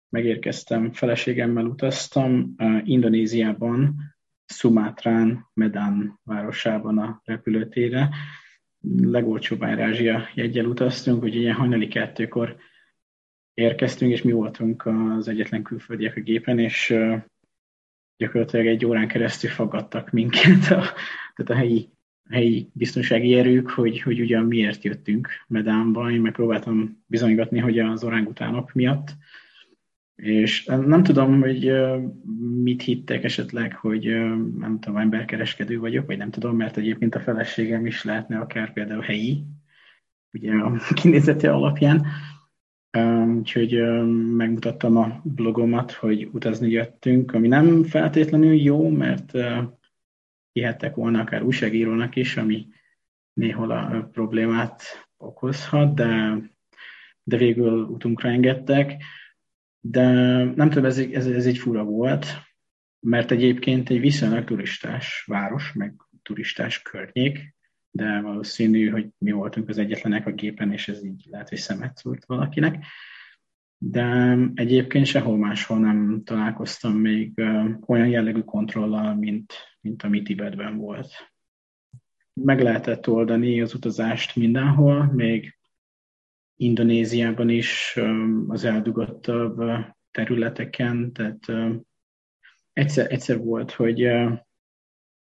S2: megérkeztem, feleségemmel utaztam Indonéziában, Szumátrán, Medan városában a repülőtére. Legolcsóbb Ázsia jegyel utaztunk, úgyhogy ilyen hajnali kettőkor érkeztünk, és mi voltunk az egyetlen külföldiek a gépen, és gyakorlatilag egy órán keresztül fogadtak minket, a, tehát a helyi, helyi biztonsági erők, hogy, hogy ugyan miért jöttünk Medánba. Én megpróbáltam bizonygatni, hogy az orángutánok miatt. És nem tudom, hogy mit hittek esetleg, hogy nem tudom, emberkereskedő vagyok, vagy nem tudom, mert egyébként a feleségem is lehetne akár például helyi, ugye a kinézete alapján. Úgyhogy megmutattam a blogomat, hogy utazni jöttünk, ami nem feltétlenül jó, mert hihettek volna akár újságírónak is, ami néhol a problémát okozhat, de, de végül utunkra engedtek. De nem tudom, ez, ez, ez egy fura volt, mert egyébként egy viszonylag turistás város, meg turistás környék, de valószínű, hogy mi voltunk az egyetlenek a gépen, és ez így lehet, hogy szemet szúrt valakinek. De egyébként sehol máshol nem találkoztam még olyan jellegű kontrollal, mint, mint ami Tibetben volt. Meg lehetett oldani az utazást mindenhol, még Indonéziában is az eldugottabb területeken, tehát egyszer, egyszer volt, hogy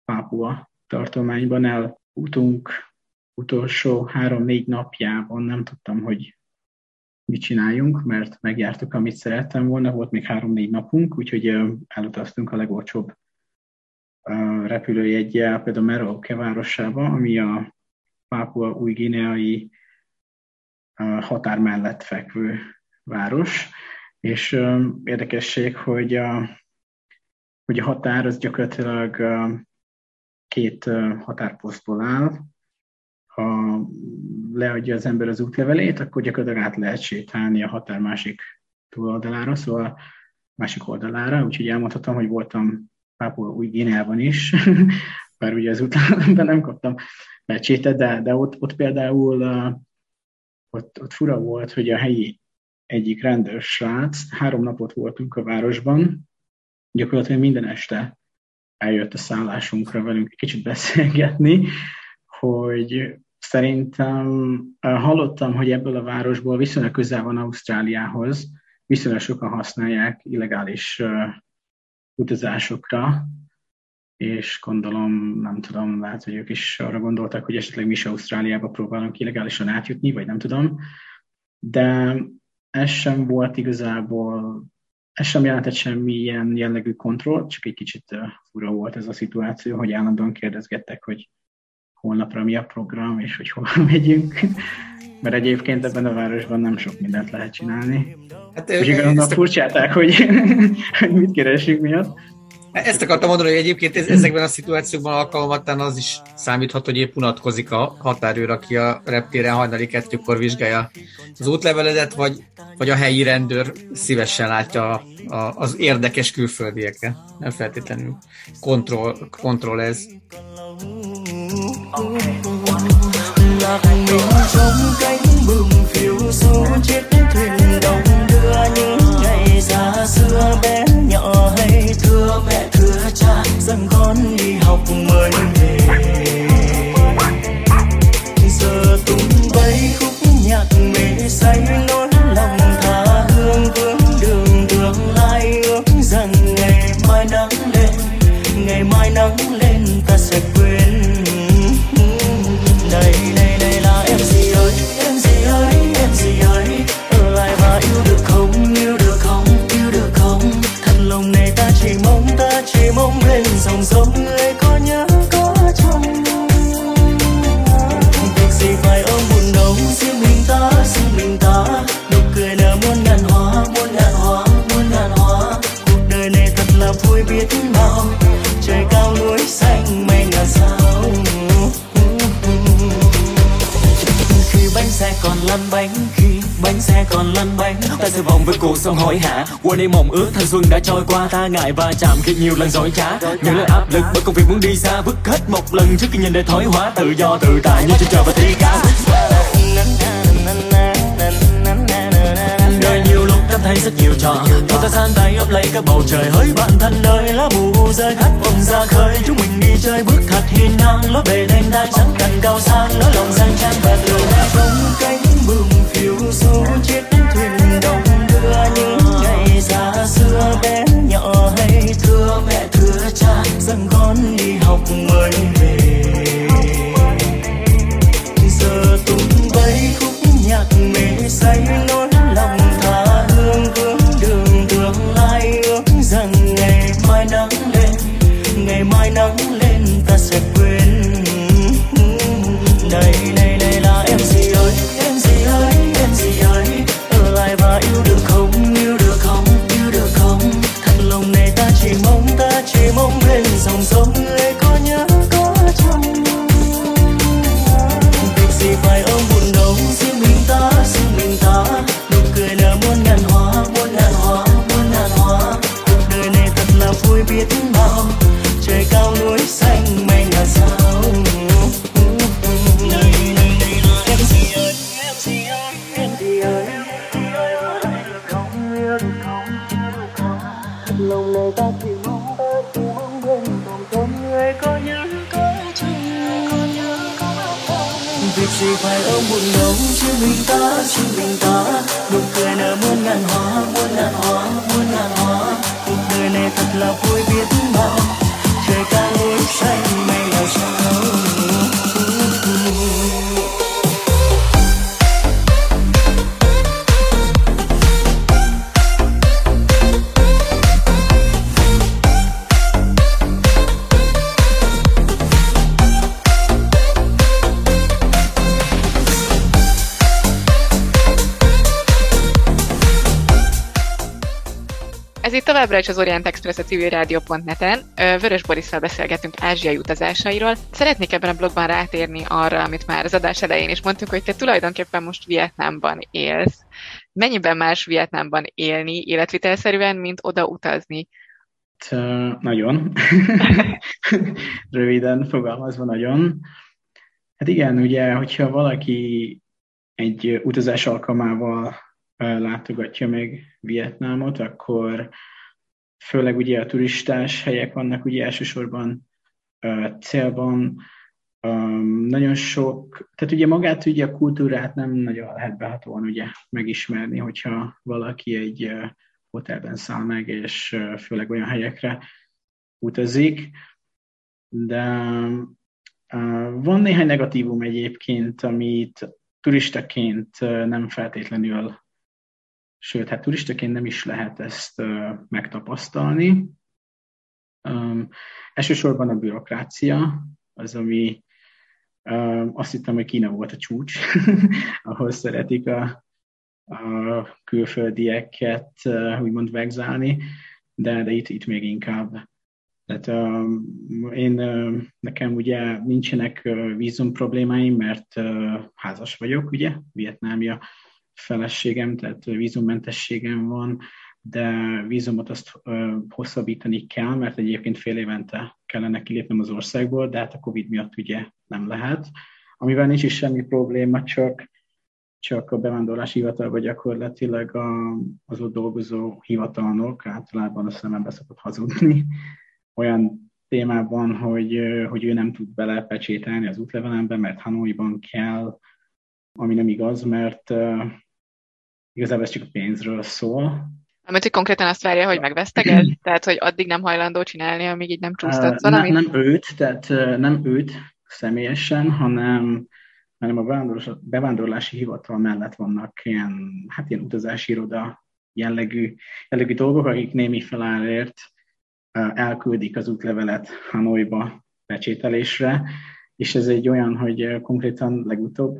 S2: Pápua tartományban el utunk utolsó három-négy napjában nem tudtam, hogy mit csináljunk, mert megjártuk, amit szerettem volna, volt még három-négy napunk, úgyhogy elutaztunk a legolcsóbb repülőjeggyel, például Merauke városába, ami a Pápua új guineai határ mellett fekvő város, és érdekesség, hogy a, hogy a határ az gyakorlatilag két határposztból áll. Ha leadja az ember az útlevelét, akkor gyakorlatilag át lehet sétálni a határ másik túloldalára, szóval másik oldalára, úgyhogy elmondhatom, hogy voltam Pápua új Guineában is, bár ugye az útlevelemben nem kaptam lecsétet, de, de ott, ott például ott, ott fura volt, hogy a helyi egyik rendőr srác, három napot voltunk a városban, gyakorlatilag minden este eljött a szállásunkra velünk egy kicsit beszélgetni, hogy szerintem hallottam, hogy ebből a városból viszonylag közel van Ausztráliához, viszonylag sokan használják illegális utazásokra, és gondolom, nem tudom, lehet, hogy ők is arra gondoltak, hogy esetleg mi is Ausztráliába próbálunk illegálisan átjutni, vagy nem tudom, de ez sem volt igazából ez sem jelentett semmilyen jellegű kontroll, csak egy kicsit fura volt ez a szituáció, hogy állandóan kérdezgettek, hogy holnapra mi a program, és hogy hol megyünk. Mert egyébként ebben a városban nem sok mindent lehet csinálni. Hát, és igazából furcsálták, hogy, hogy mit keresünk miatt.
S4: Ezt akartam mondani, hogy egyébként ezekben a szituációkban alkalmatlan az is számíthat, hogy épp unatkozik a határőr, aki a reptéren hajnali kettőkor vizsgálja az útleveledet, vagy, vagy a helyi rendőr szívesen látja a, a, az érdekes külföldieket. Nem feltétlenül kontroll, kontroll ez. Lạc hối hả? Quên đi mộng ước thanh xuân đã trôi qua. Ta ngại va chạm khi nhiều lần dối trá. Những lời áp lực bởi công việc muốn đi xa. Vứt hết một lần trước khi nhìn để thói hóa. Tự do, tự tại như trên trời và thi ca. Đời nhiều lúc cảm thấy rất nhiều trò. Khi ta san tay ấp lấy các bầu trời. Hỡi bạn thân đời lá bù rơi khát vọng ra khơi. Chúng mình đi chơi bước thật hiên ngang. Lối về đêm ta trắng cành cao sang. Lối lòng sang trang và từ Không cánh bừng phiêu du. Chiếc thuyền đông đưa những xưa bé nhỏ hay thưa mẹ thưa cha rằng con đi học mới về. Giờ tung bay khúc nhạc mê say
S1: az Orient Express a civil rádió.net-en. Ö, Vörös Borisszal beszélgetünk ázsiai utazásairól. Szeretnék ebben a blogban rátérni arra, amit már az adás elején is mondtunk, hogy te tulajdonképpen most Vietnámban élsz. Mennyiben más Vietnámban élni életvitelszerűen, mint oda utazni?
S2: Hát, nagyon. Röviden fogalmazva nagyon. Hát igen, ugye, hogyha valaki egy utazás alkalmával látogatja meg Vietnámot, akkor főleg ugye a turistás helyek vannak ugye elsősorban uh, célban. Um, nagyon sok, tehát ugye magát ugye a kultúrát nem nagyon lehet behatóan ugye megismerni, hogyha valaki egy uh, hotelben száll meg, és uh, főleg olyan helyekre utazik. De uh, van néhány negatívum egyébként, amit turistaként nem feltétlenül sőt, hát turistaként nem is lehet ezt megtapasztalni. Um, elsősorban a bürokrácia, az, ami um, azt hittem, hogy Kína volt a csúcs, ahol szeretik a, a külföldieket úgymond vegzálni, de, de itt, itt még inkább Tehát uh, én, nekem ugye nincsenek vízum problémáim, mert uh, házas vagyok, ugye, vietnámia feleségem, tehát vízummentességem van, de vízumot azt hosszabbítani kell, mert egyébként fél évente kellene kilépnem az országból, de hát a Covid miatt ugye nem lehet. Amivel nincs is semmi probléma, csak csak a bevándorlási hivatalban gyakorlatilag a, az ott dolgozó hivatalnok általában a szemembe szokott hazudni olyan témában, hogy, hogy ő nem tud belepecsételni az útlevelembe, mert Hanoiban kell, ami nem igaz, mert igazából ez csak pénzről szól.
S1: Amit hogy konkrétan azt várja, hogy megveszteged? Tehát, hogy addig nem hajlandó csinálni, amíg így nem csúsztatsz valamit?
S2: Nem, nem őt, tehát nem őt személyesen, hanem hanem a bevándorlási hivatal mellett vannak ilyen, hát ilyen utazási iroda jellegű, jellegű dolgok, akik némi felárért elküldik az útlevelet Hanoiba pecsételésre, és ez egy olyan, hogy konkrétan legutóbb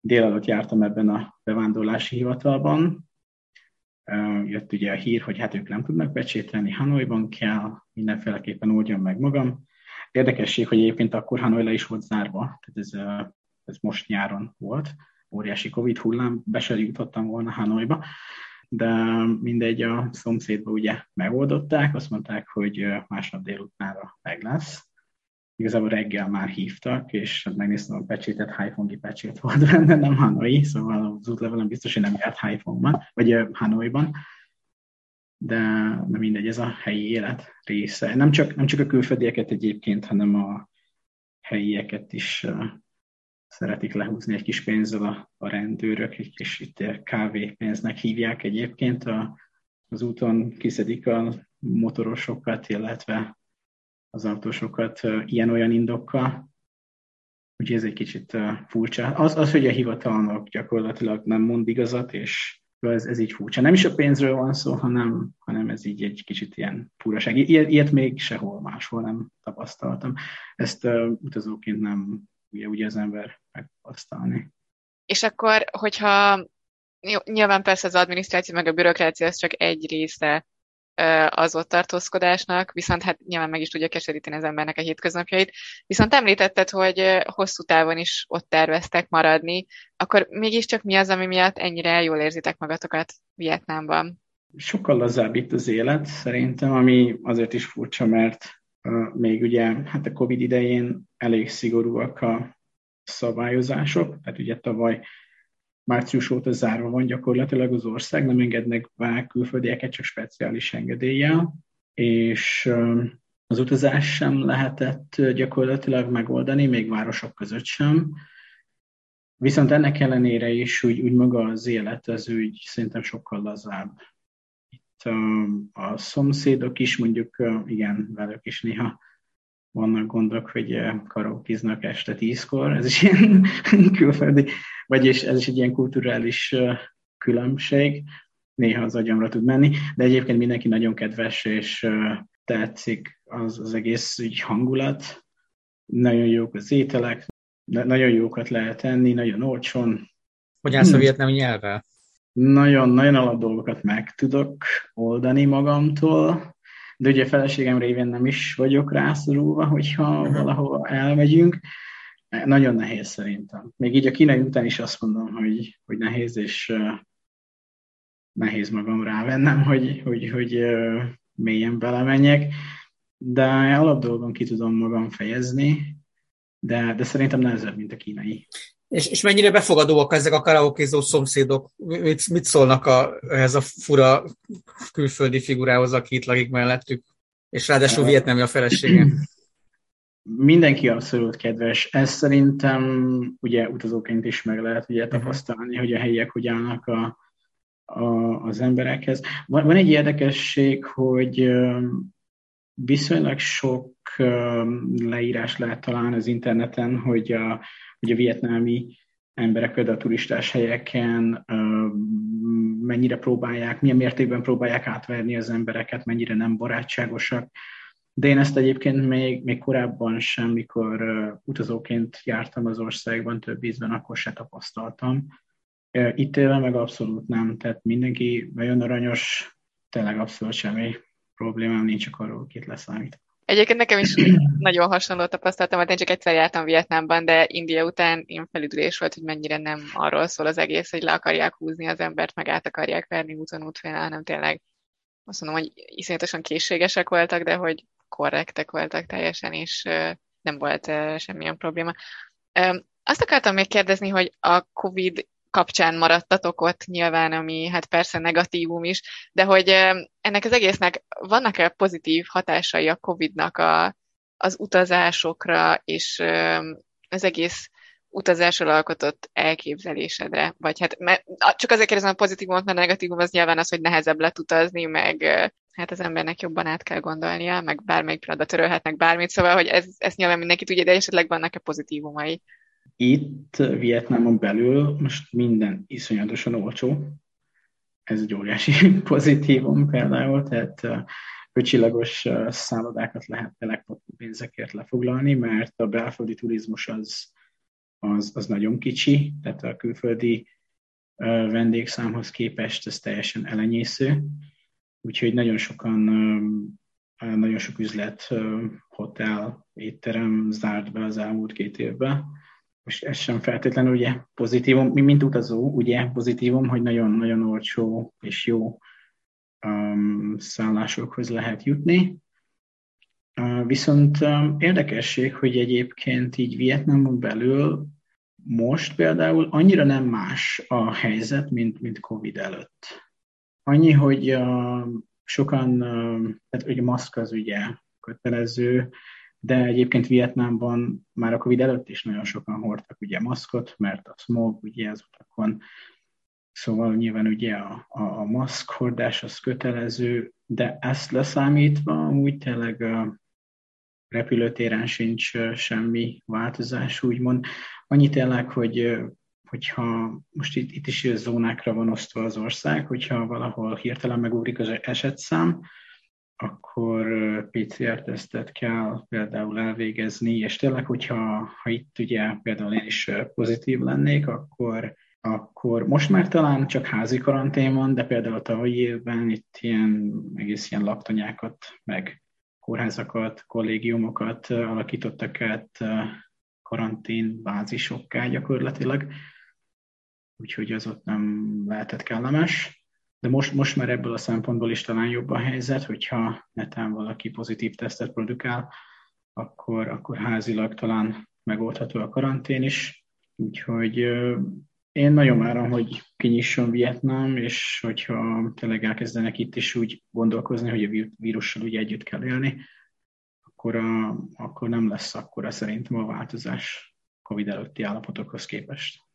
S2: délelőtt jártam ebben a bevándorlási hivatalban, jött ugye a hír, hogy hát ők nem tudnak pecsételni, Hanoiban kell, mindenféleképpen oldjam meg magam. Érdekesség, hogy egyébként akkor Hanoi le is volt zárva, tehát ez ez most nyáron volt, óriási Covid hullám, be se jutottam volna Hanoiba, de mindegy, a szomszédba ugye megoldották, azt mondták, hogy másnap délutánra meg lesz. Igazából reggel már hívtak, és megnéztem a pecsétet, Haifongi pecsét volt benne, nem Hanoi, szóval az útlevelem biztos, hogy nem járt Haifonban, vagy Hanoiban de, de mindegy, ez a helyi élet része. Nem csak, nem csak a külföldieket egyébként, hanem a helyieket is szeretik lehúzni egy kis pénzzel a, a rendőrök, és itt kávépénznek hívják egyébként. A, az úton kiszedik a motorosokat, illetve az autósokat ilyen-olyan indokkal. Úgyhogy ez egy kicsit furcsa. Az, az hogy a hivatalnok gyakorlatilag nem mond igazat, és ez, ez így furcsa. Nem is a pénzről van szó, hanem, hanem ez így egy kicsit ilyen furaság. Ilyet, még sehol máshol nem tapasztaltam. Ezt uh, utazóként nem ugye, ugye az ember megpasztalni.
S1: És akkor, hogyha nyilván persze az adminisztráció meg a bürokrácia az csak egy része az ott tartózkodásnak, viszont hát nyilván meg is tudja keseríteni az embernek a hétköznapjait. Viszont említetted, hogy hosszú távon is ott terveztek maradni, akkor mégiscsak mi az, ami miatt ennyire jól érzitek magatokat Vietnámban?
S2: Sokkal lazább itt az élet, szerintem, ami azért is furcsa, mert még ugye hát a Covid idején elég szigorúak a szabályozások, tehát ugye tavaly március óta zárva van gyakorlatilag az ország, nem engednek be külföldieket csak speciális engedéllyel, és az utazás sem lehetett gyakorlatilag megoldani, még városok között sem. Viszont ennek ellenére is úgy, úgy maga az élet, az úgy szerintem sokkal lazább a szomszédok is, mondjuk igen, velük is néha vannak gondok, hogy karaokiznak este tízkor, ez is ilyen külföldi, vagyis ez is egy ilyen kulturális különbség, néha az agyamra tud menni, de egyébként mindenki nagyon kedves, és tetszik az, az egész ügy hangulat, nagyon jók az ételek, nagyon jókat lehet enni, nagyon olcsón.
S3: Hogy állsz a vietnámi nyelvvel?
S2: nagyon-nagyon alap dolgokat meg tudok oldani magamtól, de ugye feleségem révén nem is vagyok rászorulva, hogyha uh-huh. valahova elmegyünk. Nagyon nehéz szerintem. Még így a kínai után is azt mondom, hogy, hogy nehéz, és nehéz magam rávennem, hogy, hogy, hogy mélyen belemenjek, de alap dolgon ki tudom magam fejezni, de, de szerintem nehezebb, mint a kínai.
S3: És, és mennyire befogadóak ezek a karaokézó szomszédok? Mit, mit szólnak a, ehhez a fura külföldi figurához, aki itt lakik mellettük? És ráadásul vietnami a feleségem.
S2: Mindenki abszolút kedves. Ez szerintem ugye utazóként is meg lehet ugye mhm. tapasztalni, hogy a helyiek hogy állnak a, a, az emberekhez. Van, van egy érdekesség, hogy viszonylag sok leírás lehet találni az interneten, hogy a, hogy a vietnámi emberek például a turistás helyeken mennyire próbálják, milyen mértékben próbálják átverni az embereket, mennyire nem barátságosak. De én ezt egyébként még, még korábban sem, mikor utazóként jártam az országban több ízben, akkor se tapasztaltam. Itt élve meg abszolút nem, tehát mindenki nagyon aranyos, tényleg abszolút semmi problémám nincs, csak arról két.
S1: Egyébként nekem is nagyon hasonló tapasztalatom volt, én csak egyszer jártam Vietnámban, de India után én felüdülés volt, hogy mennyire nem arról szól az egész, hogy le akarják húzni az embert, meg át akarják verni úton útfél, hanem tényleg azt mondom, hogy iszonyatosan készségesek voltak, de hogy korrektek voltak teljesen, és nem volt semmilyen probléma. Azt akartam még kérdezni, hogy a COVID kapcsán maradtatok ott nyilván, ami hát persze negatívum is, de hogy ennek az egésznek vannak-e pozitív hatásai a COVID-nak a, az utazásokra és az egész utazásról alkotott elképzelésedre? Vagy hát mert, csak azért kérdezem a pozitívumot, mert a negatívum az nyilván az, hogy nehezebb lett utazni, meg hát az embernek jobban át kell gondolnia, meg bármelyik pillanatban törölhetnek bármit, szóval, hogy ez, ez nyilván mindenki tudja, de esetleg vannak-e pozitívumai?
S2: Itt Vietnámon belül most minden iszonyatosan olcsó. Ez egy óriási pozitívum például, tehát öcsilagos szállodákat lehet tényleg pénzekért lefoglalni, mert a belföldi turizmus az, az, az nagyon kicsi, tehát a külföldi vendégszámhoz képest ez teljesen elenyésző. Úgyhogy nagyon sokan, nagyon sok üzlet, hotel, étterem zárt be az elmúlt két évben most ez sem feltétlenül ugye pozitívum, mi mint utazó, ugye pozitívum, hogy nagyon-nagyon olcsó és jó um, szállásokhoz lehet jutni. Uh, viszont um, érdekesség, hogy egyébként így Vietnámon belül most például annyira nem más a helyzet, mint, mint Covid előtt. Annyi, hogy uh, sokan, uh, tehát ugye maszk az ugye kötelező, de egyébként Vietnámban már a Covid előtt is nagyon sokan hordtak ugye maszkot, mert a smog ugye az utakon, szóval nyilván ugye a, a, a maszkhordás az kötelező, de ezt leszámítva úgy tényleg a repülőtéren sincs semmi változás, úgymond. Annyi tényleg, hogy hogyha most itt, itt is zónákra van osztva az ország, hogyha valahol hirtelen megugrik az esetszám, akkor PCR-tesztet kell például elvégezni, és tényleg, hogyha ha itt ugye például én is pozitív lennék, akkor, akkor most már talán csak házi karantén van, de például tavalyi évben itt ilyen egész ilyen laktanyákat, meg kórházakat, kollégiumokat alakítottak át karantén bázisokká gyakorlatilag, úgyhogy az ott nem lehetett kellemes. De most, most már ebből a szempontból is talán jobb a helyzet, hogyha netán valaki pozitív tesztet produkál, akkor, akkor házilag talán megoldható a karantén is. Úgyhogy én nagyon várom, hogy kinyisson Vietnám, és hogyha tényleg elkezdenek itt is úgy gondolkozni, hogy a vírussal úgy együtt kell élni, akkor, a, akkor nem lesz akkora szerintem a változás COVID előtti állapotokhoz képest.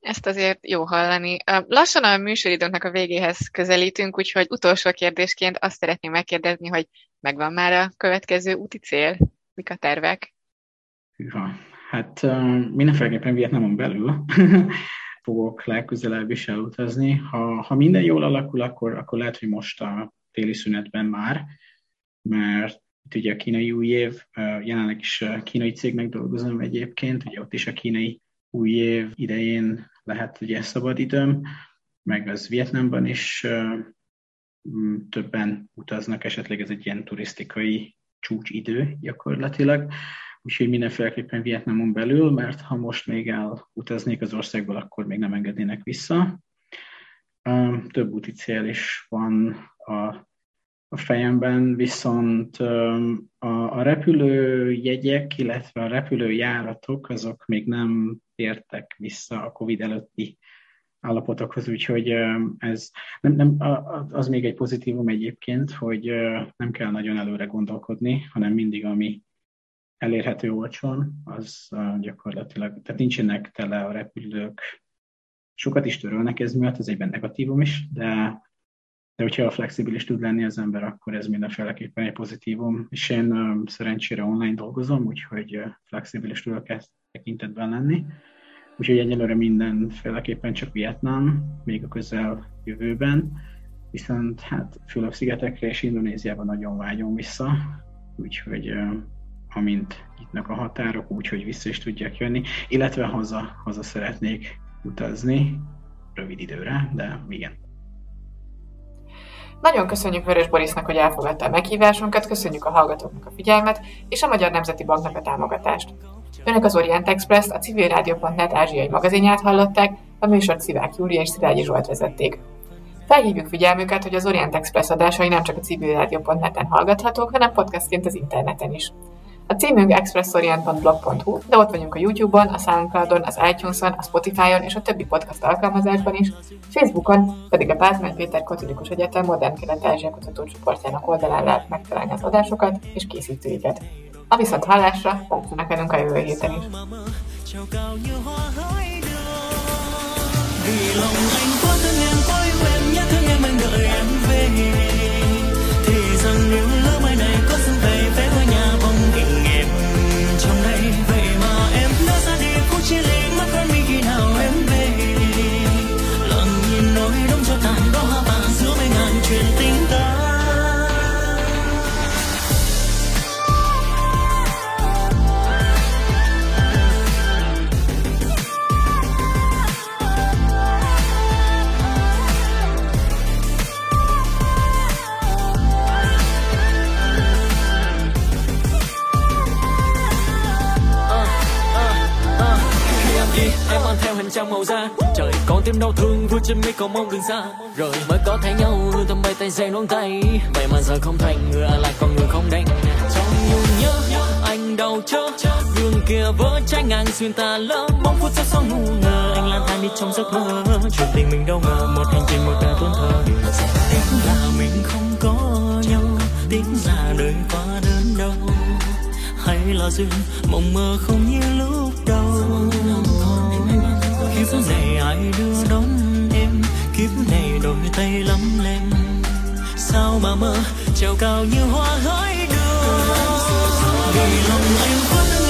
S1: Ezt azért jó hallani. Lassan a műsoridőnknek a végéhez közelítünk, úgyhogy utolsó kérdésként azt szeretném megkérdezni, hogy megvan már a következő úti cél? Mik a tervek?
S2: Hűha. Hát mindenféleképpen Vietnamon belül fogok legközelebb is elutazni. Ha, ha minden jól alakul, akkor, akkor lehet, hogy most a téli szünetben már, mert itt ugye a kínai új év, jelenleg is kínai cégnek dolgozom egyébként, ugye ott is a kínai új év idején lehet ugye szabad időm, meg az Vietnámban is többen utaznak, esetleg ez egy ilyen turisztikai csúcsidő gyakorlatilag, úgyhogy mindenféleképpen Vietnámon belül, mert ha most még elutaznék az országból, akkor még nem engednének vissza. Több úti cél is van a a fejemben, viszont a, a repülőjegyek, illetve a repülőjáratok, azok még nem tértek vissza a COVID előtti állapotokhoz, úgyhogy ez nem, nem, az még egy pozitívum egyébként, hogy nem kell nagyon előre gondolkodni, hanem mindig, ami elérhető olcsón, az gyakorlatilag, tehát nincsenek tele a repülők, sokat is törölnek ez miatt, ez egyben negatívum is, de de hogyha flexibilis tud lenni az ember, akkor ez mindenféleképpen egy pozitívum. És én szerencsére online dolgozom, úgyhogy flexibilis tudok ezt tekintetben lenni. Úgyhogy egyelőre mindenféleképpen csak Vietnám, még a közel jövőben. Viszont hát Fülöp-szigetekre és Indonéziában nagyon vágyom vissza, úgyhogy amint nyitnak a határok, úgyhogy vissza is tudjak jönni, illetve haza, haza szeretnék utazni rövid időre, de igen.
S1: Nagyon köszönjük Vörös Borisnak, hogy elfogadta a meghívásunkat, köszönjük a hallgatóknak a figyelmet, és a Magyar Nemzeti Banknak a támogatást. Önök az Orient Express, a civilrádió.net ázsiai magazinját hallották, a műsort Szivák Júli és Szilágyi Zsolt vezették. Felhívjuk figyelmüket, hogy az Orient Express adásai nem csak a civilrádió.net-en hallgathatók, hanem podcastként az interneten is. A címünk expressorient.blog.hu, de ott vagyunk a YouTube-on, a Soundcloud-on, az iTunes-on, a Spotify-on és a többi podcast alkalmazásban is, Facebookon pedig a Pázmány Péter Katolikus Egyetem Modern Kelet Ázsia Kutatócsoportjának oldalán lehet megtalálni az adásokat és készítőiket. A viszont hallásra, tartsanak velünk a jövő héten is. Vì lòng anh quá thương em yêu em nhớ thương em anh đợi em về trong
S4: màu da. Trời còn tim đau thương, vui trên mi còn mong đường xa. Rồi, mới có thấy nhau hương thơm bay tay dây nón tay. Vậy mà giờ không thành người à lại còn người không đành. Trong nhiều nhớ, anh đau chớ. Đường kia vỡ trái ngang, xuyên ta lỡ. Bóng phút giây sau ngu ngờ, anh lang thang đi trong giấc mơ. Chuyện tình mình đâu ngờ, một hành trình, một đời tuôn thờ. Tiếc là mình không có nhau tiếc là đời quá đơn đau. Hay là duyên, mộng mơ không như lúc tay lắm lem. Sao mà mơ treo cao như hoa hỡi đường vì lòng anh vẫn thương